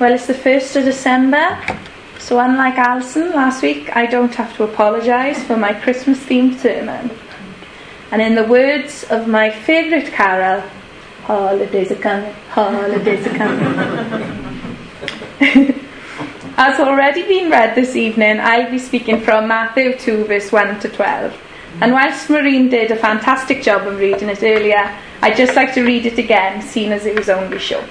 Well, it's the 1st of December, so unlike Alison last week, I don't have to apologise for my Christmas themed sermon. And in the words of my favourite carol, holidays are coming, holidays are coming. As already been read this evening, I'll be speaking from Matthew 2, verse 1 to 12. And whilst Maureen did a fantastic job of reading it earlier, I'd just like to read it again, seeing as it was only short.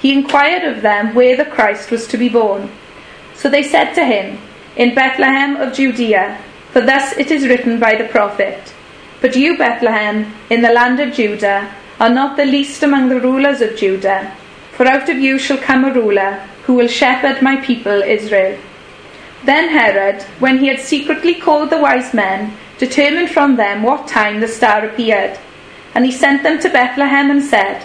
he inquired of them where the Christ was to be born. So they said to him, In Bethlehem of Judea, for thus it is written by the prophet. But you, Bethlehem, in the land of Judah, are not the least among the rulers of Judah, for out of you shall come a ruler who will shepherd my people Israel. Then Herod, when he had secretly called the wise men, determined from them what time the star appeared. And he sent them to Bethlehem and said,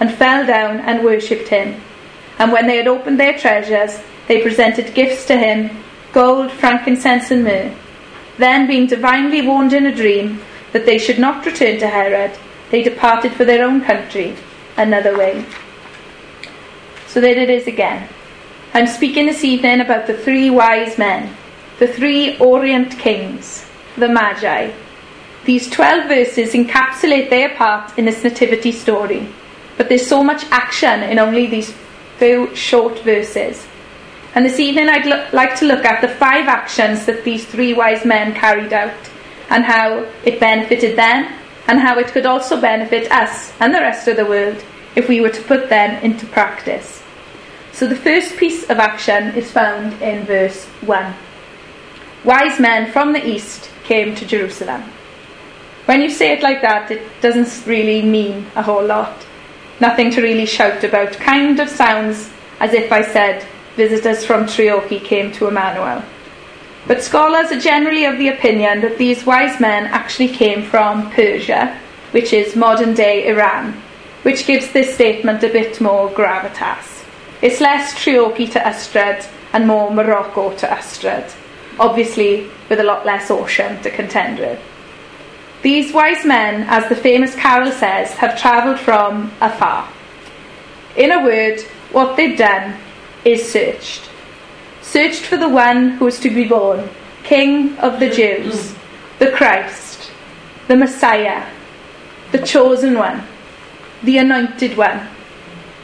and fell down and worshipped him. And when they had opened their treasures, they presented gifts to him gold, frankincense, and myrrh. Then, being divinely warned in a dream that they should not return to Herod, they departed for their own country another way. So there it is again. I'm speaking this evening about the three wise men, the three Orient kings, the Magi. These 12 verses encapsulate their part in this nativity story. But there's so much action in only these few short verses. And this evening I'd lo- like to look at the five actions that these three wise men carried out and how it benefited them and how it could also benefit us and the rest of the world if we were to put them into practice. So the first piece of action is found in verse 1. Wise men from the east came to Jerusalem. When you say it like that, it doesn't really mean a whole lot nothing to really shout about. Kind of sounds as if I said visitors from Treorchy came to Emmanuel. But scholars are generally of the opinion that these wise men actually came from Persia, which is modern day Iran, which gives this statement a bit more gravitas. It's less Treorchy to Ystrad and more Morocco to Ystrad, obviously with a lot less ocean to contend with. These wise men, as the famous carol says, have travelled from afar. In a word, what they've done is searched. Searched for the one who is to be born, King of the Jews, the Christ, the Messiah, the chosen one, the anointed one.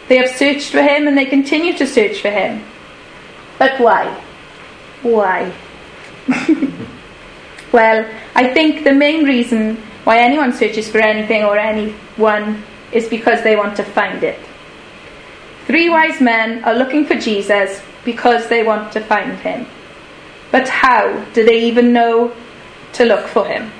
They have searched for him and they continue to search for him. But why? Why? Well, I think the main reason why anyone searches for anything or anyone is because they want to find it. Three wise men are looking for Jesus because they want to find him. But how do they even know to look for him?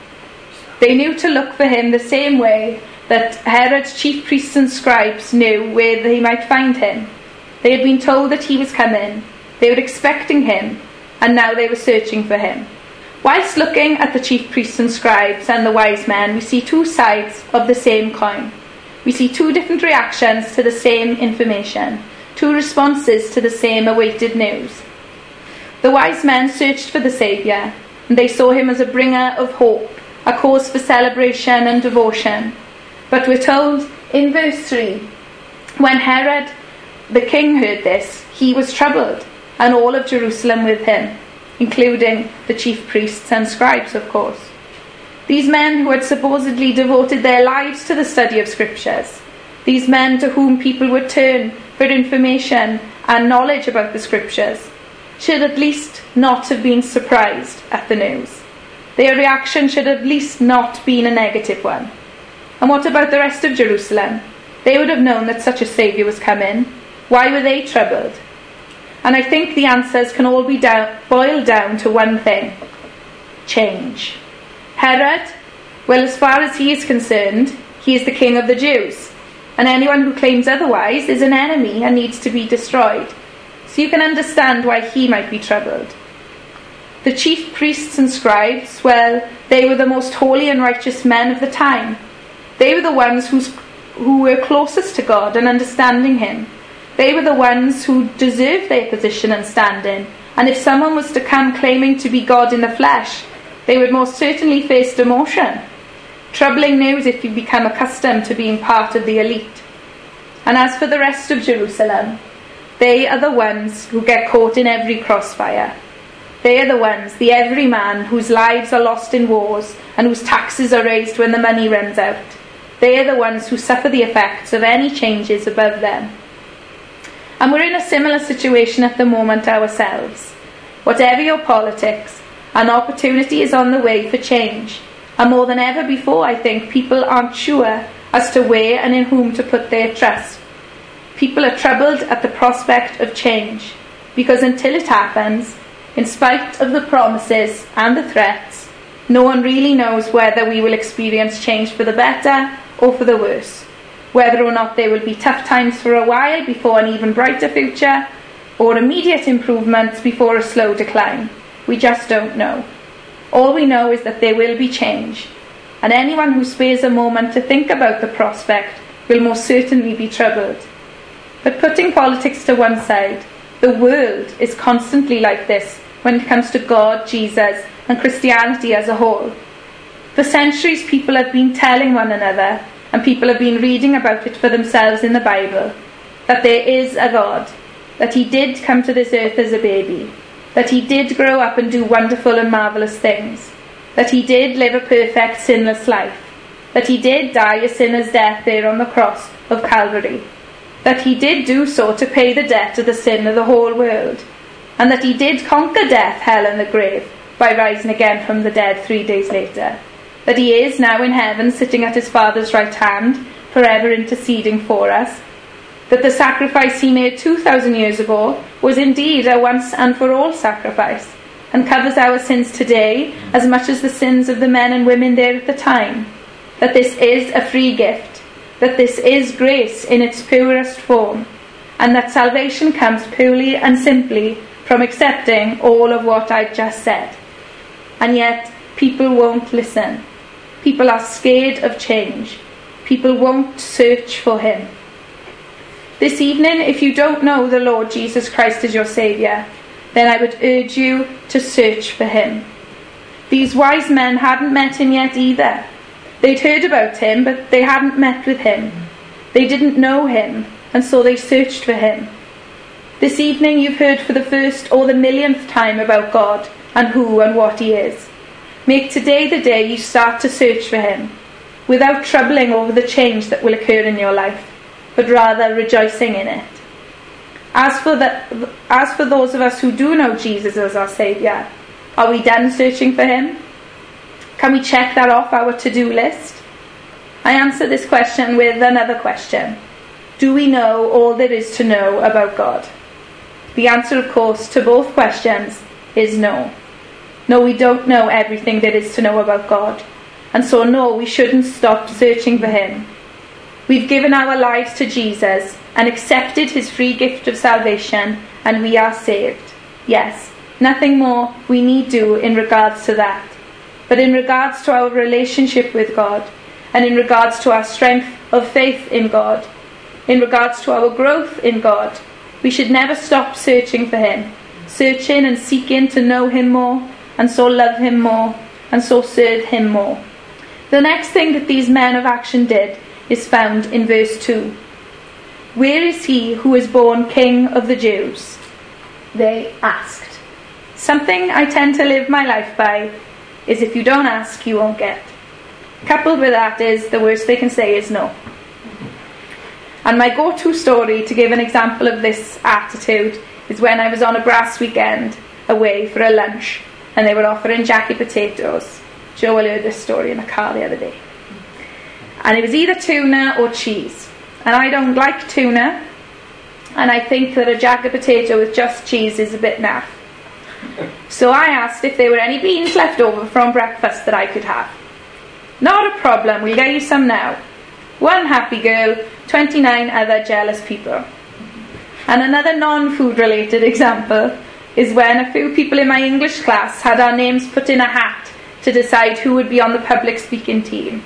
They knew to look for him the same way that Herod's chief priests and scribes knew where they might find him. They had been told that he was coming, they were expecting him, and now they were searching for him. Whilst looking at the chief priests and scribes and the wise men, we see two sides of the same coin. We see two different reactions to the same information, two responses to the same awaited news. The wise men searched for the Saviour, and they saw him as a bringer of hope, a cause for celebration and devotion. But we're told in verse 3 when Herod the king heard this, he was troubled, and all of Jerusalem with him including the chief priests and scribes, of course. These men who had supposedly devoted their lives to the study of scriptures, these men to whom people would turn for information and knowledge about the scriptures, should at least not have been surprised at the news. Their reaction should at least not been a negative one. And what about the rest of Jerusalem? They would have known that such a Saviour was coming. Why were they troubled? And I think the answers can all be boiled down to one thing change. Herod, well, as far as he is concerned, he is the king of the Jews. And anyone who claims otherwise is an enemy and needs to be destroyed. So you can understand why he might be troubled. The chief priests and scribes, well, they were the most holy and righteous men of the time. They were the ones who were closest to God and understanding Him. They were the ones who deserved their position and standing. And if someone was to come claiming to be God in the flesh, they would most certainly face demotion. Troubling news if you become accustomed to being part of the elite. And as for the rest of Jerusalem, they are the ones who get caught in every crossfire. They are the ones, the everyman, whose lives are lost in wars and whose taxes are raised when the money runs out. They are the ones who suffer the effects of any changes above them. And we're in a similar situation at the moment ourselves. Whatever your politics, an opportunity is on the way for change. And more than ever before, I think people aren't sure as to where and in whom to put their trust. People are troubled at the prospect of change, because until it happens, in spite of the promises and the threats, no one really knows whether we will experience change for the better or for the worse. Whether or not there will be tough times for a while before an even brighter future, or immediate improvements before a slow decline. We just don't know. All we know is that there will be change, and anyone who spares a moment to think about the prospect will most certainly be troubled. But putting politics to one side, the world is constantly like this when it comes to God, Jesus, and Christianity as a whole. For centuries, people have been telling one another, and people have been reading about it for themselves in the Bible, that there is a God, that He did come to this earth as a baby, that He did grow up and do wonderful and marvellous things, that He did live a perfect, sinless life, that He did die a sinner's death there on the cross of Calvary, that He did do so to pay the debt of the sin of the whole world, and that He did conquer death, hell, and the grave by rising again from the dead three days later that he is now in heaven sitting at his Father's right hand, forever interceding for us, that the sacrifice he made 2,000 years ago was indeed a once and for all sacrifice, and covers our sins today as much as the sins of the men and women there at the time, that this is a free gift, that this is grace in its purest form, and that salvation comes purely and simply from accepting all of what I've just said. And yet, people won't listen. People are scared of change. People won't search for Him. This evening, if you don't know the Lord Jesus Christ as your Saviour, then I would urge you to search for Him. These wise men hadn't met Him yet either. They'd heard about Him, but they hadn't met with Him. They didn't know Him, and so they searched for Him. This evening, you've heard for the first or the millionth time about God and who and what He is. Make today the day you start to search for Him, without troubling over the change that will occur in your life, but rather rejoicing in it. As for, the, as for those of us who do know Jesus as our Saviour, are we done searching for Him? Can we check that off our to do list? I answer this question with another question Do we know all there is to know about God? The answer, of course, to both questions is no. No, we don't know everything there is to know about God. And so, no, we shouldn't stop searching for Him. We've given our lives to Jesus and accepted His free gift of salvation, and we are saved. Yes, nothing more we need do in regards to that. But in regards to our relationship with God, and in regards to our strength of faith in God, in regards to our growth in God, we should never stop searching for Him, searching and seeking to know Him more and so love him more, and so serve him more. The next thing that these men of action did is found in verse 2. Where is he who is born King of the Jews? They asked. Something I tend to live my life by is if you don't ask, you won't get. Coupled with that is the worst they can say is no. And my go to story to give an example of this attitude is when I was on a brass weekend away for a lunch and they were offering jacket potatoes. Joe heard this story in a car the other day. And it was either tuna or cheese. And I don't like tuna, and I think that a jacket potato with just cheese is a bit naff. So I asked if there were any beans left over from breakfast that I could have. Not a problem, we'll get you some now. One happy girl, 29 other jealous people. And another non food related example is when a few people in my English class had our names put in a hat to decide who would be on the public speaking team.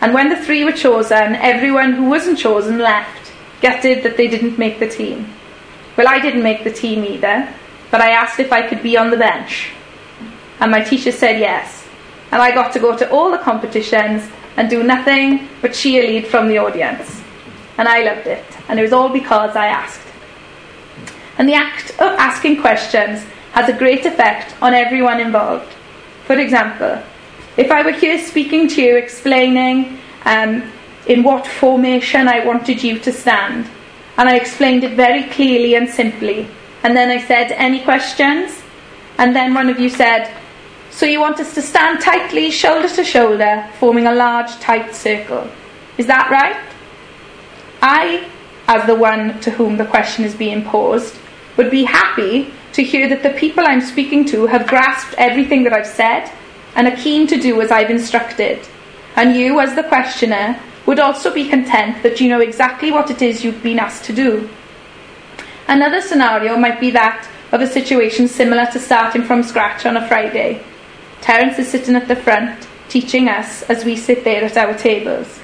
And when the three were chosen, everyone who wasn't chosen left, gutted that they didn't make the team. Well, I didn't make the team either, but I asked if I could be on the bench. And my teacher said yes. And I got to go to all the competitions and do nothing but cheerlead from the audience. And I loved it. And it was all because I asked. And the act of asking questions has a great effect on everyone involved. For example, if I were here speaking to you, explaining um, in what formation I wanted you to stand, and I explained it very clearly and simply, and then I said, Any questions? And then one of you said, So you want us to stand tightly, shoulder to shoulder, forming a large, tight circle. Is that right? I, as the one to whom the question is being posed, would be happy to hear that the people I'm speaking to have grasped everything that I've said and are keen to do as I've instructed. And you, as the questioner, would also be content that you know exactly what it is you've been asked to do. Another scenario might be that of a situation similar to starting from scratch on a Friday. Terence is sitting at the front, teaching us as we sit there at our tables.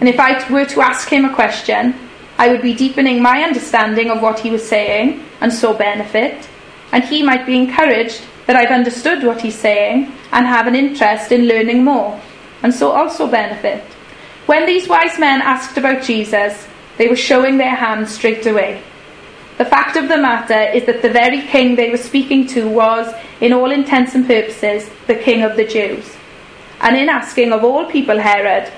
And if I were to ask him a question, I would be deepening my understanding of what he was saying and so benefit, and he might be encouraged that I've understood what he's saying and have an interest in learning more, and so also benefit. When these wise men asked about Jesus, they were showing their hands straight away. The fact of the matter is that the very king they were speaking to was, in all intents and purposes, the king of the Jews. And in asking of all people Herod,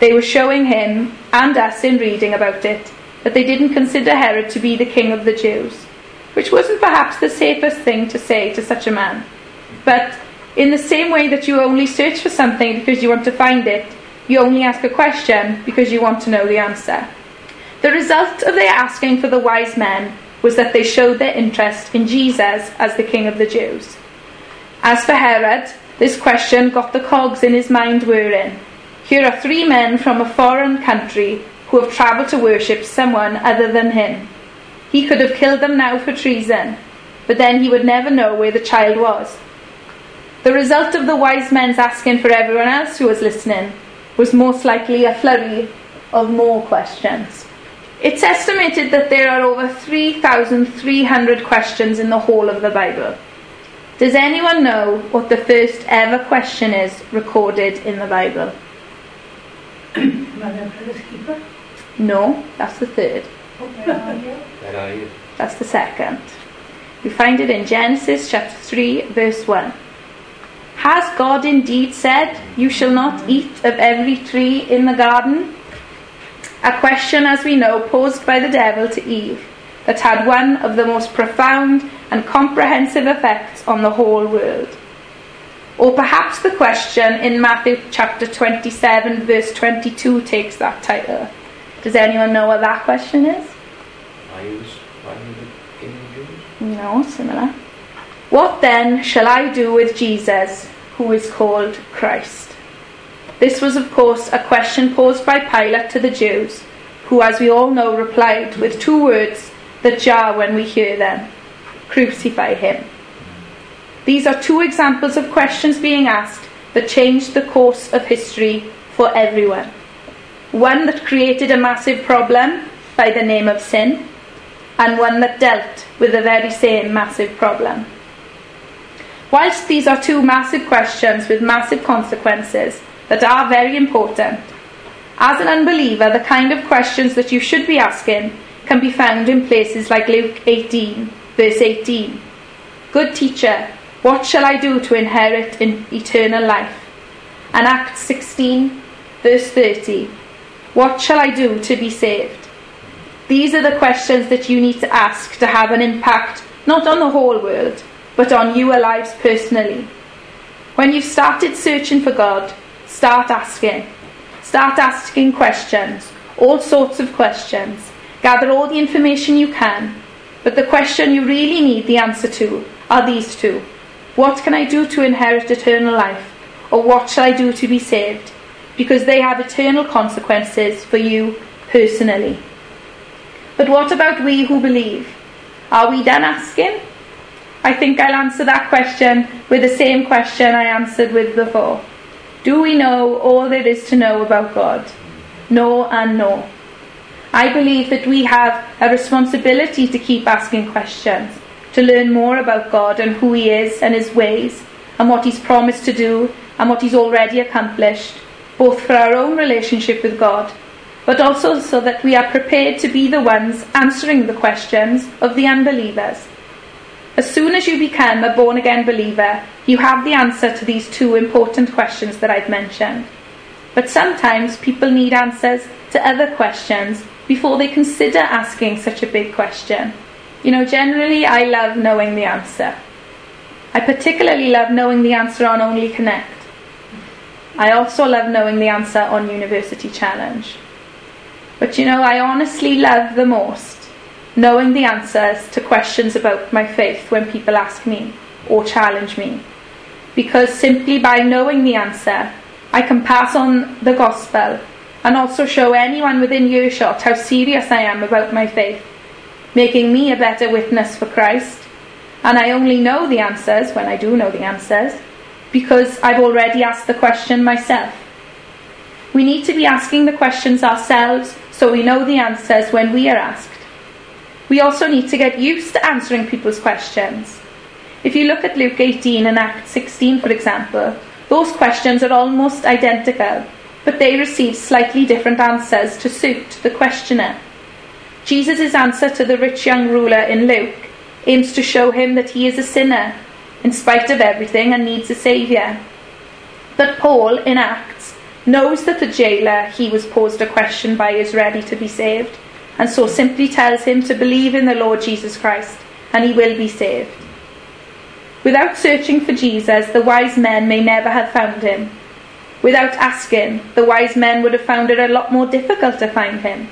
they were showing him, and us in reading about it, that they didn't consider Herod to be the king of the Jews, which wasn't perhaps the safest thing to say to such a man. But in the same way that you only search for something because you want to find it, you only ask a question because you want to know the answer. The result of their asking for the wise men was that they showed their interest in Jesus as the King of the Jews. As for Herod, this question got the cogs in his mind whirring. Here are three men from a foreign country who have travelled to worship someone other than him. He could have killed them now for treason, but then he would never know where the child was. The result of the wise men's asking for everyone else who was listening was most likely a flurry of more questions. It's estimated that there are over 3,300 questions in the whole of the Bible. Does anyone know what the first ever question is recorded in the Bible? no, that's the third. Where are you? That's the second. We find it in Genesis chapter 3, verse 1. Has God indeed said, You shall not eat of every tree in the garden? A question, as we know, posed by the devil to Eve, that had one of the most profound and comprehensive effects on the whole world. Or perhaps the question in Matthew chapter 27, verse 22, takes that title. Does anyone know what that question is? Are you, are you no, similar. What then shall I do with Jesus, who is called Christ? This was, of course, a question posed by Pilate to the Jews, who, as we all know, replied with two words that jar when we hear them Crucify him. These are two examples of questions being asked that changed the course of history for everyone. One that created a massive problem by the name of sin, and one that dealt with the very same massive problem. Whilst these are two massive questions with massive consequences, that are very important. As an unbeliever, the kind of questions that you should be asking can be found in places like Luke 18, verse 18. Good teacher, what shall I do to inherit in eternal life? And Acts 16, verse 30. What shall I do to be saved? These are the questions that you need to ask to have an impact not on the whole world, but on your lives personally. When you've started searching for God, start asking. Start asking questions, all sorts of questions. Gather all the information you can, but the question you really need the answer to are these two What can I do to inherit eternal life? Or what shall I do to be saved? Because they have eternal consequences for you personally. But what about we who believe? Are we done asking? I think I'll answer that question with the same question I answered with before. Do we know all there is to know about God? No and no. I believe that we have a responsibility to keep asking questions, to learn more about God and who He is and His ways, and what He's promised to do and what He's already accomplished, both for our own relationship with God, but also so that we are prepared to be the ones answering the questions of the unbelievers. As soon as you become a born again believer, you have the answer to these two important questions that I've mentioned. But sometimes people need answers to other questions before they consider asking such a big question. You know, generally I love knowing the answer. I particularly love knowing the answer on Only Connect. I also love knowing the answer on University Challenge. But you know, I honestly love the most knowing the answers to questions about my faith when people ask me or challenge me. Because simply by knowing the answer, I can pass on the gospel and also show anyone within earshot how serious I am about my faith, making me a better witness for Christ. And I only know the answers when I do know the answers because I've already asked the question myself. We need to be asking the questions ourselves so we know the answers when we are asked. We also need to get used to answering people's questions. If you look at Luke 18 and Acts 16, for example, those questions are almost identical but they receive slightly different answers to suit the questioner. Jesus' answer to the rich young ruler in Luke aims to show him that he is a sinner, in spite of everything, and needs a saviour. But Paul, in Acts, knows that the jailer he was posed a question by is ready to be saved, and so simply tells him to believe in the Lord Jesus Christ, and he will be saved. Without searching for Jesus, the wise men may never have found him, Without asking, the wise men would have found it a lot more difficult to find him.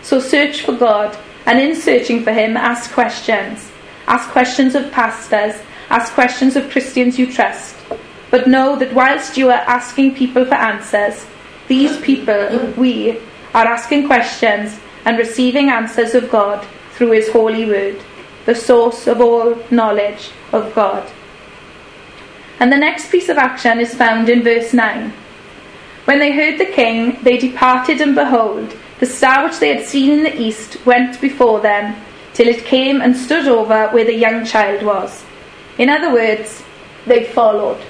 So search for God, and in searching for him, ask questions. Ask questions of pastors, ask questions of Christians you trust. But know that whilst you are asking people for answers, these people, we, are asking questions and receiving answers of God through His holy word, the source of all knowledge of God. And the next piece of action is found in verse 9. When they heard the king, they departed, and behold, the star which they had seen in the east went before them, till it came and stood over where the young child was. In other words, they followed.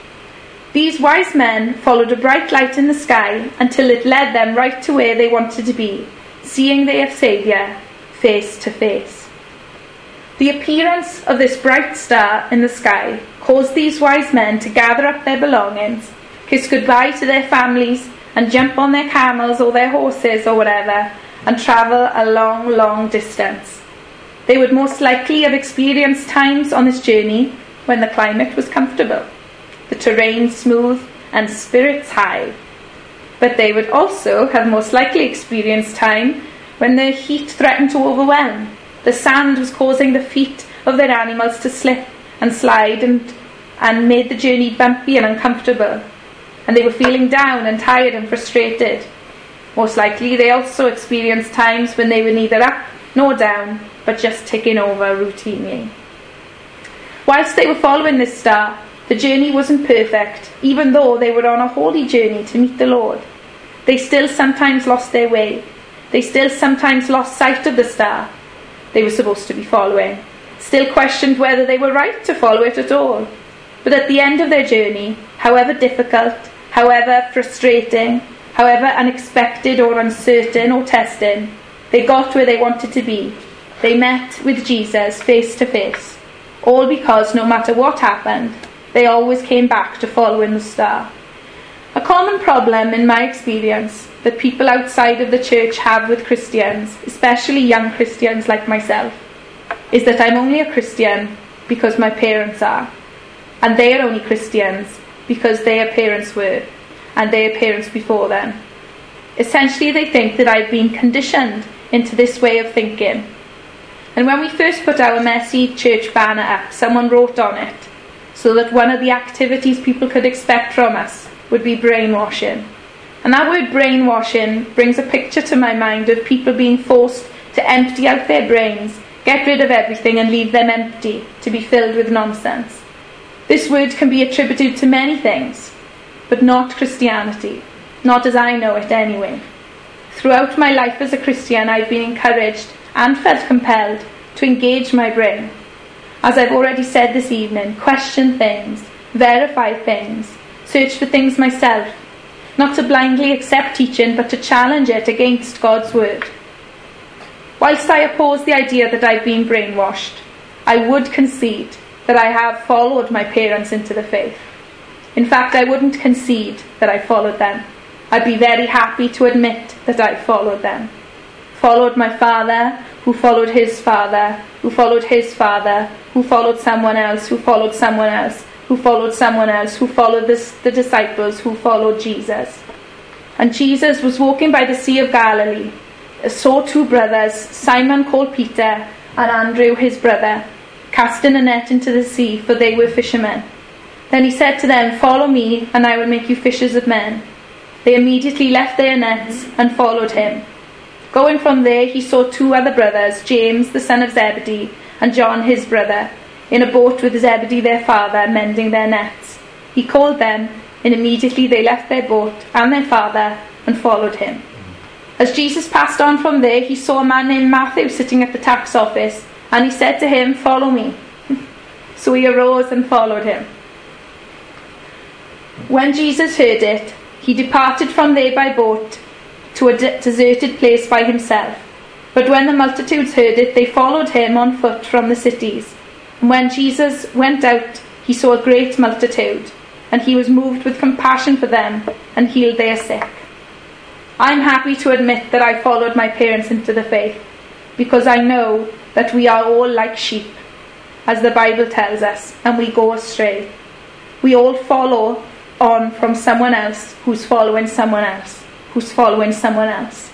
These wise men followed a bright light in the sky until it led them right to where they wanted to be, seeing their Saviour face to face. The appearance of this bright star in the sky caused these wise men to gather up their belongings, kiss goodbye to their families, and jump on their camels or their horses or whatever, and travel a long, long distance. They would most likely have experienced times on this journey when the climate was comfortable, the terrain smooth, and spirits high. But they would also have most likely experienced time when the heat threatened to overwhelm the sand was causing the feet of their animals to slip and slide and, and made the journey bumpy and uncomfortable. And they were feeling down and tired and frustrated. Most likely, they also experienced times when they were neither up nor down, but just ticking over routinely. Whilst they were following this star, the journey wasn't perfect, even though they were on a holy journey to meet the Lord. They still sometimes lost their way. They still sometimes lost sight of the star they were supposed to be following, still questioned whether they were right to follow it at all. But at the end of their journey, however difficult, however frustrating, however unexpected or uncertain or testing, they got where they wanted to be. They met with Jesus face to face, all because no matter what happened, they always came back to following the star. A common problem, in my experience, that people outside of the church have with Christians, especially young Christians like myself, is that I'm only a Christian because my parents are, and they are only Christians because their parents were, and their parents before them. Essentially, they think that I've been conditioned into this way of thinking. And when we first put our messy church banner up, someone wrote on it so that one of the activities people could expect from us would be brainwashing. And that word brainwashing brings a picture to my mind of people being forced to empty out their brains, get rid of everything, and leave them empty to be filled with nonsense. This word can be attributed to many things, but not Christianity, not as I know it anyway. Throughout my life as a Christian, I've been encouraged and felt compelled to engage my brain. As I've already said this evening, question things, verify things, search for things myself, not to blindly accept teaching, but to challenge it against God's word. Whilst I oppose the idea that I've been brainwashed, I would concede that I have followed my parents into the faith. In fact, I wouldn't concede that I followed them. I'd be very happy to admit that I followed them. Followed my father, who followed his father, who followed his father, who followed someone else, who followed someone else, who followed someone else, who followed the, the disciples, who followed Jesus. And Jesus was walking by the Sea of Galilee, saw two brothers, Simon called Peter, and Andrew his brother, casting a net into the sea, for they were fishermen. Then he said to them, Follow me, and I will make you fishers of men. They immediately left their nets and followed him. Going from there, he saw two other brothers, James, the son of Zebedee, and John, his brother, in a boat with Zebedee, their father, mending their nets. He called them, and immediately they left their boat and their father and followed him. As Jesus passed on from there, he saw a man named Matthew sitting at the tax office, and he said to him, Follow me. so he arose and followed him. When Jesus heard it, he departed from there by boat to a deserted place by himself. But when the multitudes heard it, they followed him on foot from the cities. And when Jesus went out, he saw a great multitude, and he was moved with compassion for them and healed their sick. I'm happy to admit that I followed my parents into the faith, because I know that we are all like sheep, as the Bible tells us, and we go astray. We all follow on from someone else who's following someone else, who's following someone else.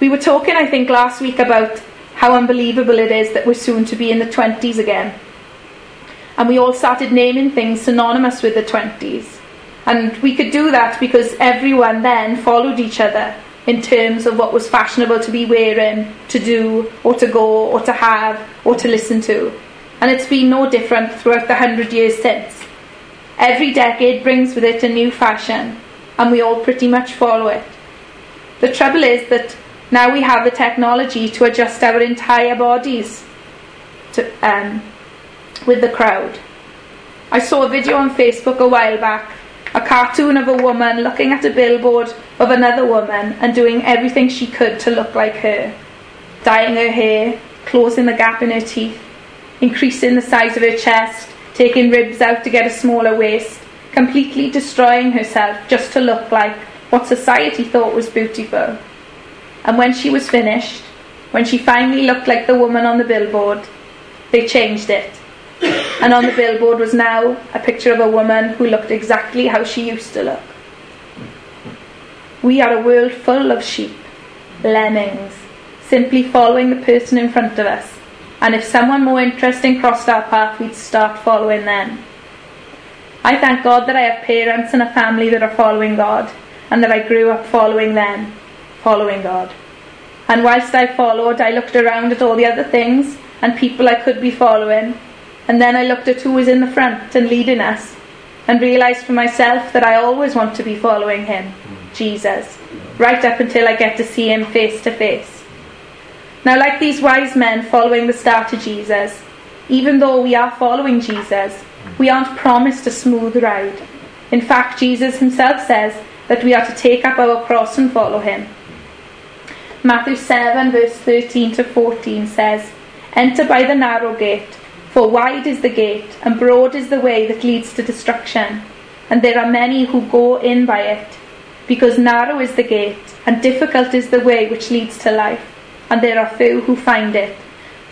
We were talking, I think, last week about how unbelievable it is that we're soon to be in the 20s again. And we all started naming things synonymous with the 20s. And we could do that because everyone then followed each other in terms of what was fashionable to be wearing, to do, or to go, or to have, or to listen to. And it's been no different throughout the hundred years since. Every decade brings with it a new fashion, and we all pretty much follow it. The trouble is that now we have the technology to adjust our entire bodies to, um, with the crowd. I saw a video on Facebook a while back, a cartoon of a woman looking at a billboard of another woman and doing everything she could to look like her. Dyeing her hair, closing the gap in her teeth, increasing the size of her chest, taking ribs out to get a smaller waist, completely destroying herself just to look like what society thought was beautiful. And when she was finished, when she finally looked like the woman on the billboard, they changed it. And on the billboard was now a picture of a woman who looked exactly how she used to look. We are a world full of sheep, lemmings, simply following the person in front of us and if someone more interesting crossed our path, we'd start following them. I thank God that I have parents and a family that are following God, and that I grew up following them, following God. And whilst I followed, I looked around at all the other things and people I could be following, and then I looked at who was in the front and leading us, and realised for myself that I always want to be following Him, Jesus, right up until I get to see Him face to face. Now, like these wise men following the star to Jesus, even though we are following Jesus, we aren't promised a smooth ride. In fact, Jesus himself says that we are to take up our cross and follow him. Matthew 7, verse 13 to 14 says, Enter by the narrow gate, for wide is the gate, and broad is the way that leads to destruction, and there are many who go in by it, because narrow is the gate, and difficult is the way which leads to life and there are few who find it.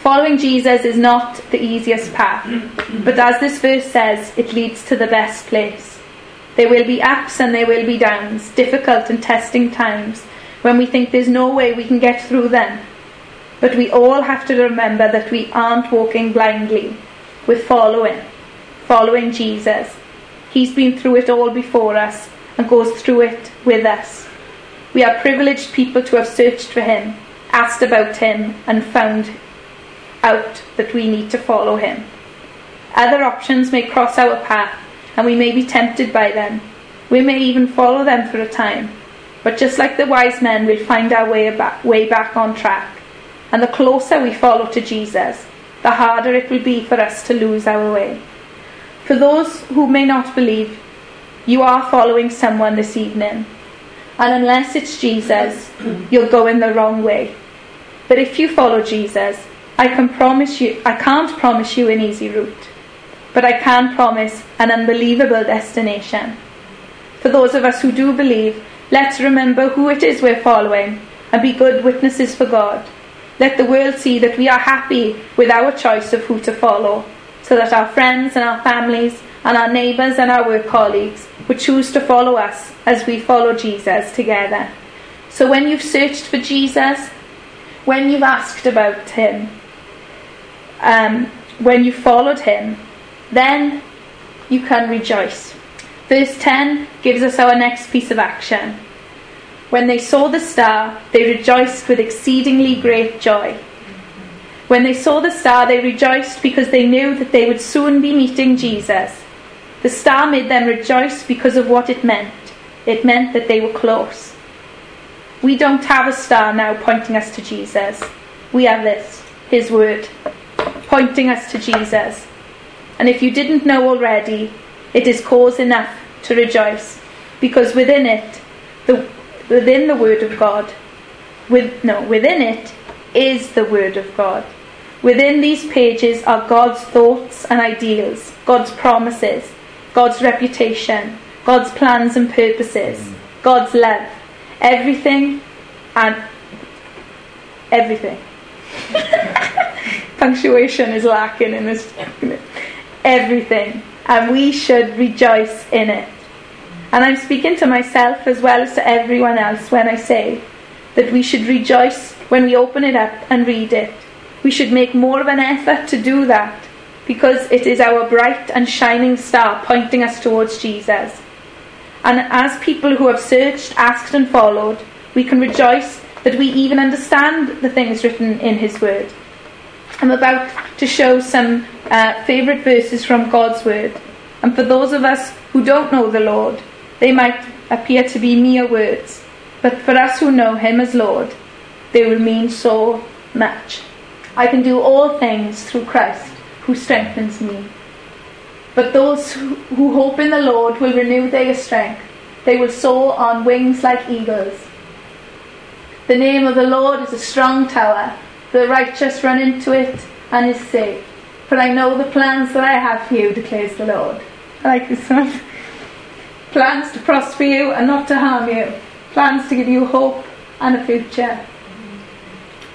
Following Jesus is not the easiest path, but as this verse says, it leads to the best place. There will be ups and there will be downs, difficult and testing times, when we think there's no way we can get through them. But we all have to remember that we aren't walking blindly. We're following, following Jesus. He's been through it all before us and goes through it with us. We are privileged people to have searched for him, asked about him, and found out that we need to follow him. Other options may cross our path, and we may be tempted by them. We may even follow them for a time. But just like the wise men, we'll find our way way back on track. And the closer we follow to Jesus, the harder it will be for us to lose our way. For those who may not believe, you are following someone this evening. And unless it's Jesus, you're going the wrong way. But if you follow Jesus, I can promise you I can't promise you an easy route, but I can promise an unbelievable destination. For those of us who do believe, let's remember who it is we're following and be good witnesses for God. Let the world see that we are happy with our choice of who to follow so that our friends and our families and our neighbours and our work colleagues would choose to follow us as we follow Jesus together. So when you've searched for Jesus, when you've asked about him, um, when you followed him, then you can rejoice. Verse 10 gives us our next piece of action. When they saw the star, they rejoiced with exceedingly great joy. When they saw the star, they rejoiced because they knew that they would soon be meeting Jesus. The star made them rejoice because of what it meant. It meant that they were close. We don't have a star now pointing us to Jesus. We have this, His Word, pointing us to Jesus. And if you didn't know already, it is cause enough to rejoice, because within it, the, within the Word of God, with no, within it is the Word of God. Within these pages are God's thoughts and ideals, God's promises, God's reputation, God's plans and purposes. God's love, everything and everything. Punctuation is lacking in this. Everything. And we should rejoice in it. And I'm speaking to myself as well as to everyone else when I say that we should rejoice when we open it up and read it we should make more of an effort to do that because it is our bright and shining star pointing us towards Jesus. And as people who have searched, asked, and followed, we can rejoice that we even understand the things written in His Word. I'm about to show some uh, favourite verses from God's Word. And for those of us who don't know the Lord, they might appear to be mere words. But for us who know Him as Lord, they will mean so much. I can do all things through Christ who strengthens me. But those who hope in the Lord will renew their strength. They will soar on wings like eagles. The name of the Lord is a strong tower. The righteous run into it and is safe. For I know the plans that I have for you, declares the Lord. I like this one. plans to prosper you and not to harm you. Plans to give you hope and a future.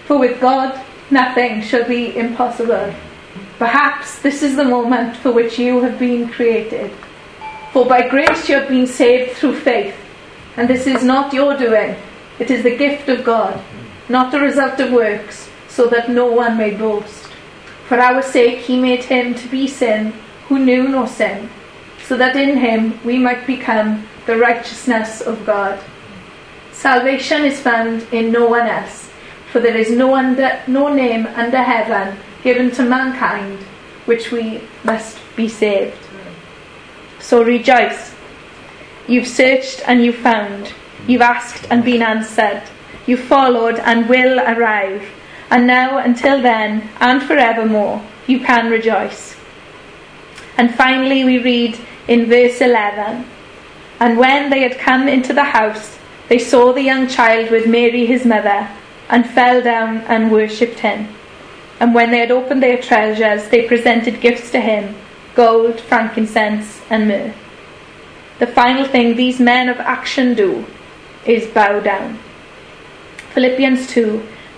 For with God, nothing shall be impossible. Perhaps this is the moment for which you have been created. For by grace you have been saved through faith, and this is not your doing, it is the gift of God, not the result of works, so that no one may boast. For our sake he made him to be sin who knew no sin, so that in him we might become the righteousness of God. Salvation is found in no one else for there is no, under, no name under heaven given to mankind which we must be saved. So rejoice. You've searched and you've found. You've asked and been answered. You've followed and will arrive. And now, until then, and forevermore, you can rejoice. And finally, we read in verse 11 And when they had come into the house, they saw the young child with Mary his mother and fell down and worshipped him. And when they had opened their treasures, they presented gifts to him gold, frankincense, and myrrh. The final thing these men of action do is bow down. Philippians 2,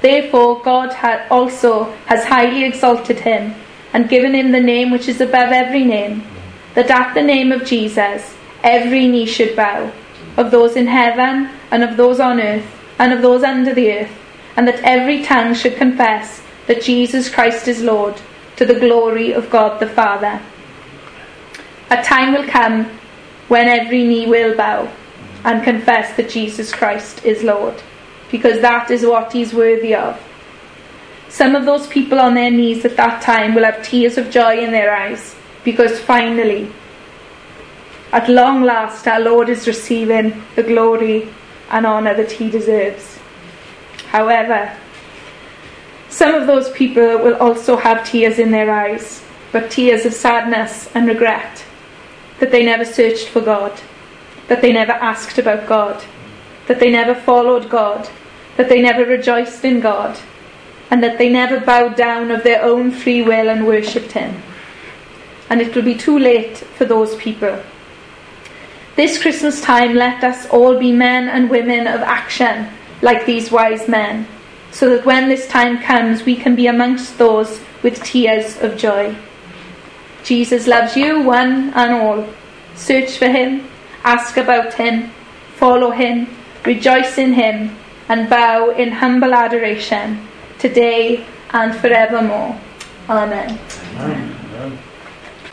Therefore God also has highly exalted him and given him the name which is above every name, that at the name of Jesus every knee should bow, of those in heaven, and of those on earth, and of those under the earth, and that every tongue should confess that Jesus Christ is Lord, to the glory of God the Father. A time will come when every knee will bow and confess that Jesus Christ is Lord, because that is what he's worthy of. Some of those people on their knees at that time will have tears of joy in their eyes because finally, at long last, our Lord is receiving the glory and honour that he deserves. However, some of those people will also have tears in their eyes, but tears of sadness and regret that they never searched for God, that they never asked about God, that they never followed God, that they never rejoiced in God and that they never bowed down of their own free will and worshipped him. And it will be too late for those people. This Christmas time, let us all be men and women of action, like these wise men, so that when this time comes, we can be amongst those with tears of joy. Jesus loves you, one and all. Search for him, ask about him, follow him, rejoice in him, and bow in humble adoration today and forevermore. Amen. Amen.